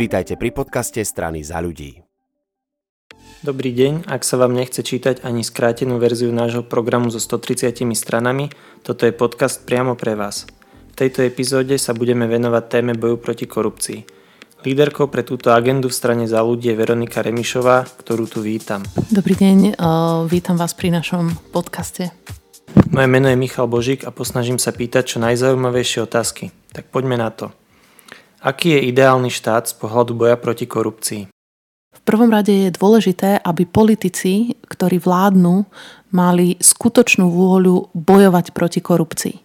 Vítajte pri podcaste strany za ľudí. Dobrý deň, ak sa vám nechce čítať ani skrátenú verziu nášho programu so 130 stranami, toto je podcast priamo pre vás. V tejto epizóde sa budeme venovať téme boju proti korupcii. Líderkou pre túto agendu v strane za ľudí je Veronika Remišová, ktorú tu vítam. Dobrý deň, vítam vás pri našom podcaste. Moje meno je Michal Božík a posnažím sa pýtať čo najzaujímavejšie otázky. Tak poďme na to. Aký je ideálny štát z pohľadu boja proti korupcii? V prvom rade je dôležité, aby politici, ktorí vládnu, mali skutočnú vôľu bojovať proti korupcii.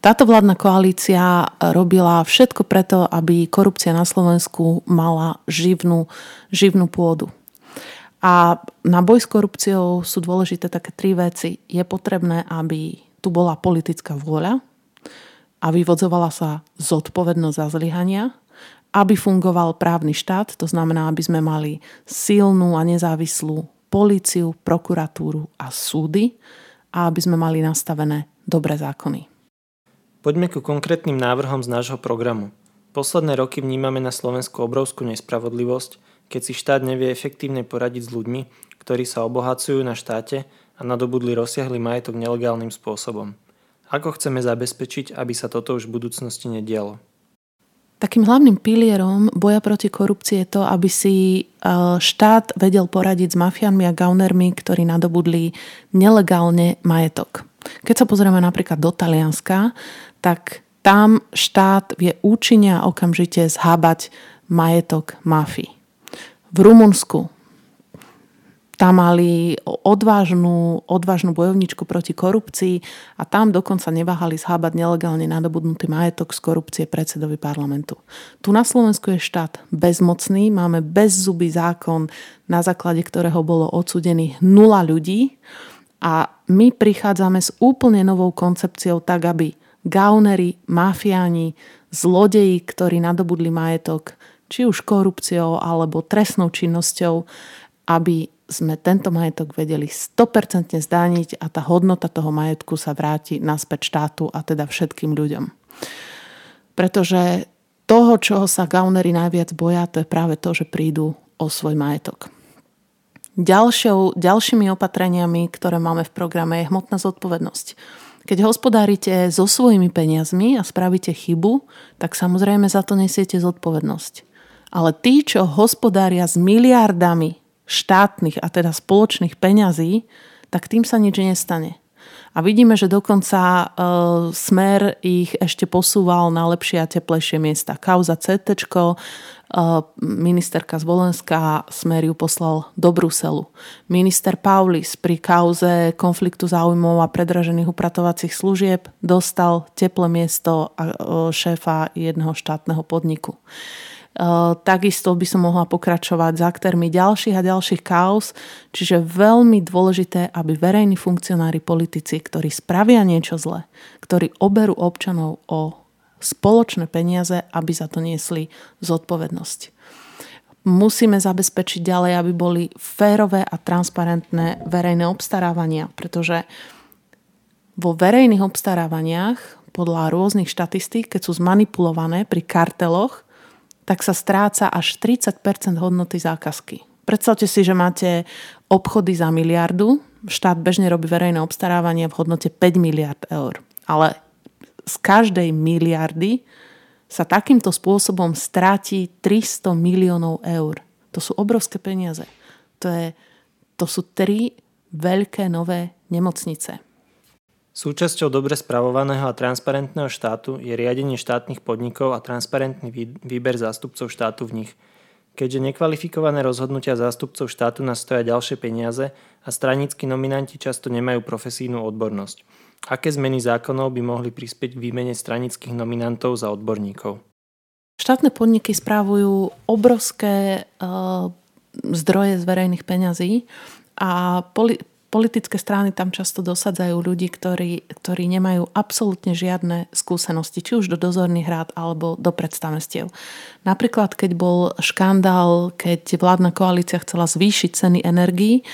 Táto vládna koalícia robila všetko preto, aby korupcia na Slovensku mala živnú, živnú pôdu. A na boj s korupciou sú dôležité také tri veci. Je potrebné, aby tu bola politická vôľa, a vyvodzovala sa zodpovednosť za zlyhania, aby fungoval právny štát, to znamená, aby sme mali silnú a nezávislú políciu, prokuratúru a súdy a aby sme mali nastavené dobré zákony. Poďme ku konkrétnym návrhom z nášho programu. Posledné roky vnímame na Slovensku obrovskú nespravodlivosť, keď si štát nevie efektívne poradiť s ľuďmi, ktorí sa obohacujú na štáte a nadobudli rozsiahly majetok nelegálnym spôsobom. Ako chceme zabezpečiť, aby sa toto už v budúcnosti nedialo? Takým hlavným pilierom boja proti korupcii je to, aby si e, štát vedel poradiť s mafiánmi a gaunermi, ktorí nadobudli nelegálne majetok. Keď sa pozrieme napríklad do Talianska, tak tam štát vie účinne a okamžite zhábať majetok mafii. V Rumunsku tam mali odvážnu, odvážnu bojovničku proti korupcii a tam dokonca neváhali zhábať nelegálne nadobudnutý majetok z korupcie predsedovi parlamentu. Tu na Slovensku je štát bezmocný, máme bezzubý zákon, na základe ktorého bolo odsudených nula ľudí a my prichádzame s úplne novou koncepciou tak, aby gaunery, mafiáni, zlodeji, ktorí nadobudli majetok, či už korupciou alebo trestnou činnosťou, aby sme tento majetok vedeli 100% zdániť a tá hodnota toho majetku sa vráti naspäť štátu a teda všetkým ľuďom. Pretože toho, čoho sa gaunery najviac boja, to je práve to, že prídu o svoj majetok. Ďalšou, ďalšími opatreniami, ktoré máme v programe, je hmotná zodpovednosť. Keď hospodárite so svojimi peniazmi a spravíte chybu, tak samozrejme za to nesiete zodpovednosť. Ale tí, čo hospodária s miliardami štátnych a teda spoločných peňazí, tak tým sa nič nestane. A vidíme, že dokonca e, smer ich ešte posúval na lepšie a teplejšie miesta. Kauza CT, e, ministerka z smer ju poslal do Bruselu. Minister Paulis pri kauze konfliktu záujmov a predražených upratovacích služieb dostal teplé miesto e, šéfa jedného štátneho podniku. Takisto by som mohla pokračovať s aktérmi ďalších a ďalších kaos, čiže veľmi dôležité, aby verejní funkcionári, politici, ktorí spravia niečo zle, ktorí oberú občanov o spoločné peniaze, aby za to niesli zodpovednosť. Musíme zabezpečiť ďalej, aby boli férové a transparentné verejné obstarávania, pretože vo verejných obstarávaniach podľa rôznych štatistík, keď sú zmanipulované pri karteloch, tak sa stráca až 30% hodnoty zákazky. Predstavte si, že máte obchody za miliardu, štát bežne robí verejné obstarávanie v hodnote 5 miliard eur. Ale z každej miliardy sa takýmto spôsobom stráti 300 miliónov eur. To sú obrovské peniaze. To, je, to sú tri veľké nové nemocnice. Súčasťou dobre spravovaného a transparentného štátu je riadenie štátnych podnikov a transparentný výber zástupcov štátu v nich. Keďže nekvalifikované rozhodnutia zástupcov štátu nás stoja ďalšie peniaze a stranickí nominanti často nemajú profesijnú odbornosť. Aké zmeny zákonov by mohli prispieť k výmene stranických nominantov za odborníkov? Štátne podniky správujú obrovské uh, zdroje z verejných peňazí a poli- politické strany tam často dosadzajú ľudí, ktorí, ktorí nemajú absolútne žiadne skúsenosti, či už do dozorných rád alebo do predstavenstiev. Napríklad, keď bol škandál, keď vládna koalícia chcela zvýšiť ceny energií,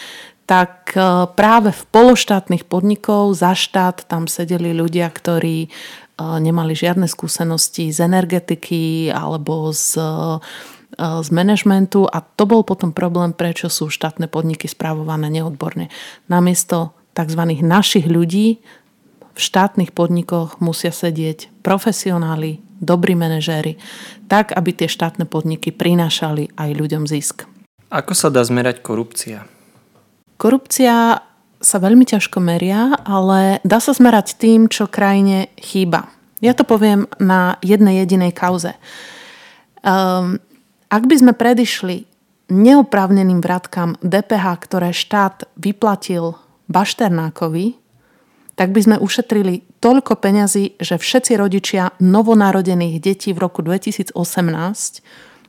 tak e, práve v pološtátnych podnikov za štát tam sedeli ľudia, ktorí e, nemali žiadne skúsenosti z energetiky alebo z z manažmentu a to bol potom problém, prečo sú štátne podniky správované neodborne. Namiesto tzv. našich ľudí v štátnych podnikoch musia sedieť profesionáli, dobrí manažéri, tak, aby tie štátne podniky prinášali aj ľuďom zisk. Ako sa dá zmerať korupcia? Korupcia sa veľmi ťažko meria, ale dá sa zmerať tým, čo krajine chýba. Ja to poviem na jednej jedinej kauze. Um, ak by sme predišli neoprávneným vratkám DPH, ktoré štát vyplatil Bašternákovi, tak by sme ušetrili toľko peňazí, že všetci rodičia novonarodených detí v roku 2018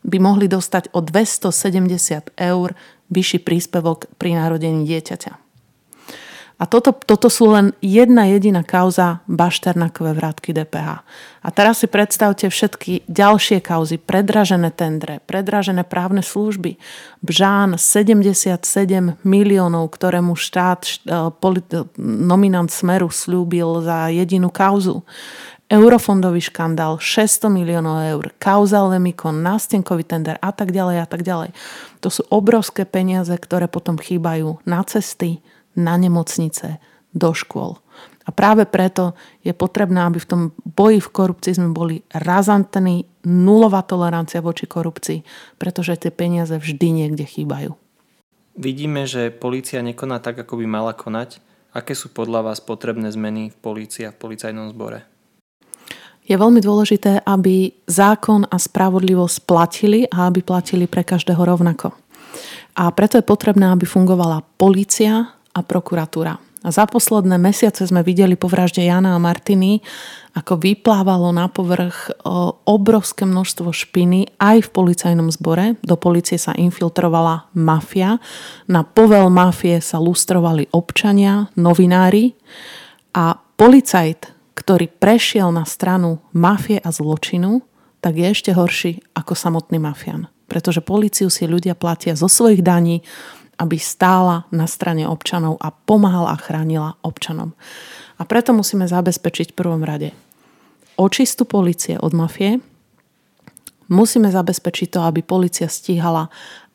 by mohli dostať o 270 eur vyšší príspevok pri narodení dieťaťa. A toto, toto sú len jedna jediná kauza bašternakové vrátky DPH. A teraz si predstavte všetky ďalšie kauzy, predražené tendre, predražené právne služby. Bžán 77 miliónov, ktorému štát, e, nominant Smeru slúbil za jedinú kauzu. Eurofondový škandál 600 miliónov eur, kauza Lemikon, nástenkový tender a tak ďalej a tak ďalej. To sú obrovské peniaze, ktoré potom chýbajú na cesty, na nemocnice, do škôl. A práve preto je potrebné, aby v tom boji v korupcii sme boli razantní, nulová tolerancia voči korupcii, pretože tie peniaze vždy niekde chýbajú. Vidíme, že polícia nekoná tak, ako by mala konať. Aké sú podľa vás potrebné zmeny v polícii a v policajnom zbore? Je veľmi dôležité, aby zákon a spravodlivosť platili a aby platili pre každého rovnako. A preto je potrebné, aby fungovala polícia, a prokuratúra. A za posledné mesiace sme videli po vražde Jana a Martiny, ako vyplávalo na povrch obrovské množstvo špiny aj v policajnom zbore. Do policie sa infiltrovala mafia. Na povel mafie sa lustrovali občania, novinári a policajt, ktorý prešiel na stranu mafie a zločinu, tak je ešte horší ako samotný mafian. Pretože policiu si ľudia platia zo svojich daní, aby stála na strane občanov a pomáhala a chránila občanom. A preto musíme zabezpečiť v prvom rade očistu policie od mafie, musíme zabezpečiť to, aby policia stíhala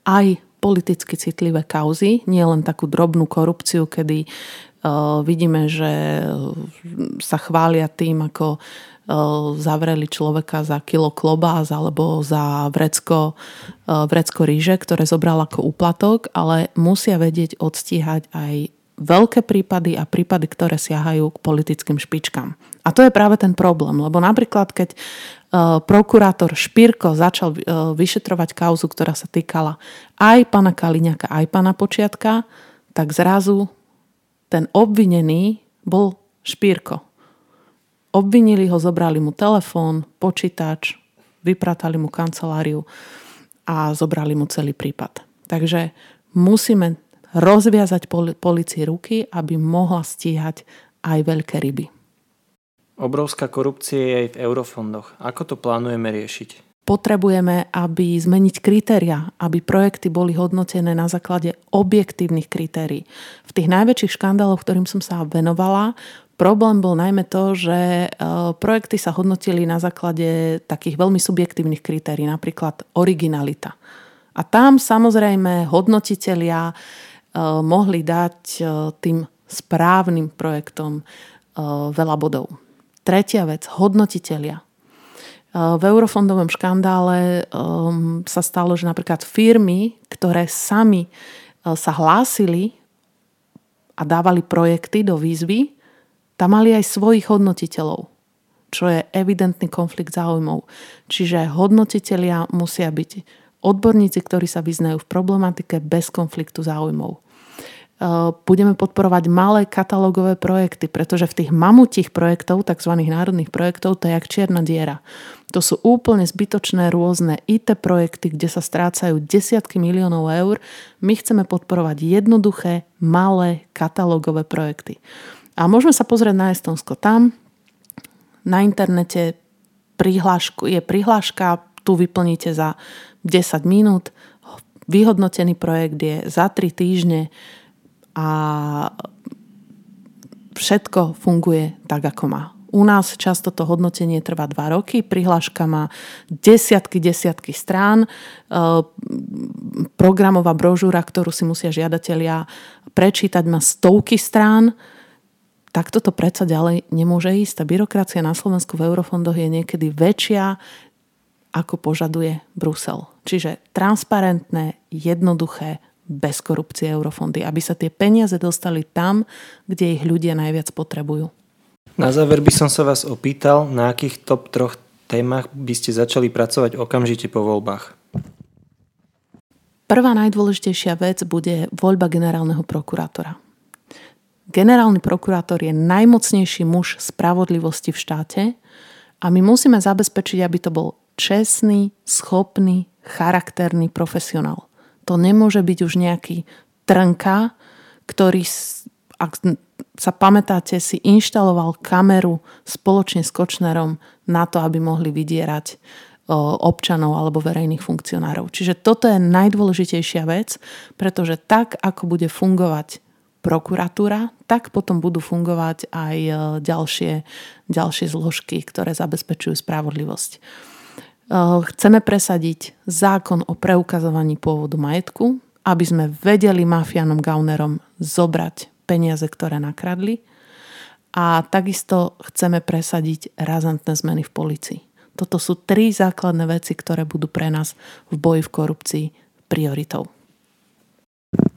aj politicky citlivé kauzy, nie len takú drobnú korupciu, kedy vidíme, že sa chvália tým, ako zavreli človeka za kilo klobás alebo za vrecko, vrecko ríže, ktoré zobral ako úplatok, ale musia vedieť odstíhať aj veľké prípady a prípady, ktoré siahajú k politickým špičkám. A to je práve ten problém, lebo napríklad keď prokurátor Špírko začal vyšetrovať kauzu, ktorá sa týkala aj pana Kaliňaka, aj pana Počiatka, tak zrazu ten obvinený bol Špírko. Obvinili ho, zobrali mu telefón, počítač, vypratali mu kanceláriu a zobrali mu celý prípad. Takže musíme rozviazať policii ruky, aby mohla stíhať aj veľké ryby. Obrovská korupcia je aj v eurofondoch. Ako to plánujeme riešiť? Potrebujeme, aby zmeniť kritéria, aby projekty boli hodnotené na základe objektívnych kritérií. V tých najväčších škandáloch, ktorým som sa venovala, Problém bol najmä to, že e, projekty sa hodnotili na základe takých veľmi subjektívnych kritérií, napríklad originalita. A tam samozrejme hodnotitelia e, mohli dať e, tým správnym projektom veľa bodov. Tretia vec, hodnotitelia. V eurofondovom škandále sa stalo, že napríklad firmy, ktoré sami sa hlásili a dávali projekty do výzvy, tam mali aj svojich hodnotiteľov, čo je evidentný konflikt záujmov. Čiže hodnotitelia musia byť odborníci, ktorí sa vyznajú v problematike bez konfliktu záujmov. E, budeme podporovať malé katalógové projekty, pretože v tých mamutích projektov, tzv. národných projektov, to je jak čierna diera. To sú úplne zbytočné rôzne IT projekty, kde sa strácajú desiatky miliónov eur. My chceme podporovať jednoduché, malé katalógové projekty. A môžeme sa pozrieť na Estonsko. Tam na internete je prihláška, tu vyplníte za 10 minút, vyhodnotený projekt je za 3 týždne a všetko funguje tak, ako má. U nás často to hodnotenie trvá dva roky, prihláška má desiatky, desiatky strán, e, programová brožúra, ktorú si musia žiadatelia prečítať, má stovky strán, tak toto predsa ďalej nemôže ísť. Tá byrokracia na Slovensku v eurofondoch je niekedy väčšia, ako požaduje Brusel. Čiže transparentné, jednoduché, bez korupcie eurofondy, aby sa tie peniaze dostali tam, kde ich ľudia najviac potrebujú. Na záver by som sa vás opýtal, na akých top troch témach by ste začali pracovať okamžite po voľbách. Prvá najdôležitejšia vec bude voľba generálneho prokurátora. Generálny prokurátor je najmocnejší muž spravodlivosti v štáte a my musíme zabezpečiť, aby to bol čestný, schopný, charakterný profesionál. To nemôže byť už nejaký trnka, ktorý ak sa pamätáte, si inštaloval kameru spoločne s Kočnerom na to, aby mohli vydierať občanov alebo verejných funkcionárov. Čiže toto je najdôležitejšia vec, pretože tak, ako bude fungovať prokuratúra, tak potom budú fungovať aj ďalšie, ďalšie zložky, ktoré zabezpečujú spravodlivosť. Chceme presadiť zákon o preukazovaní pôvodu majetku, aby sme vedeli mafiánom Gaunerom zobrať peniaze, ktoré nakradli. A takisto chceme presadiť razantné zmeny v policii. Toto sú tri základné veci, ktoré budú pre nás v boji v korupcii prioritou.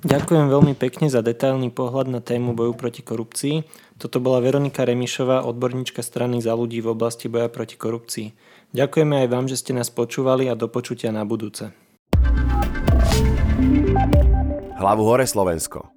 Ďakujem veľmi pekne za detailný pohľad na tému boju proti korupcii. Toto bola Veronika Remišová, odborníčka strany za ľudí v oblasti boja proti korupcii. Ďakujeme aj vám, že ste nás počúvali a do počutia na budúce. Hlavu hore Slovensko.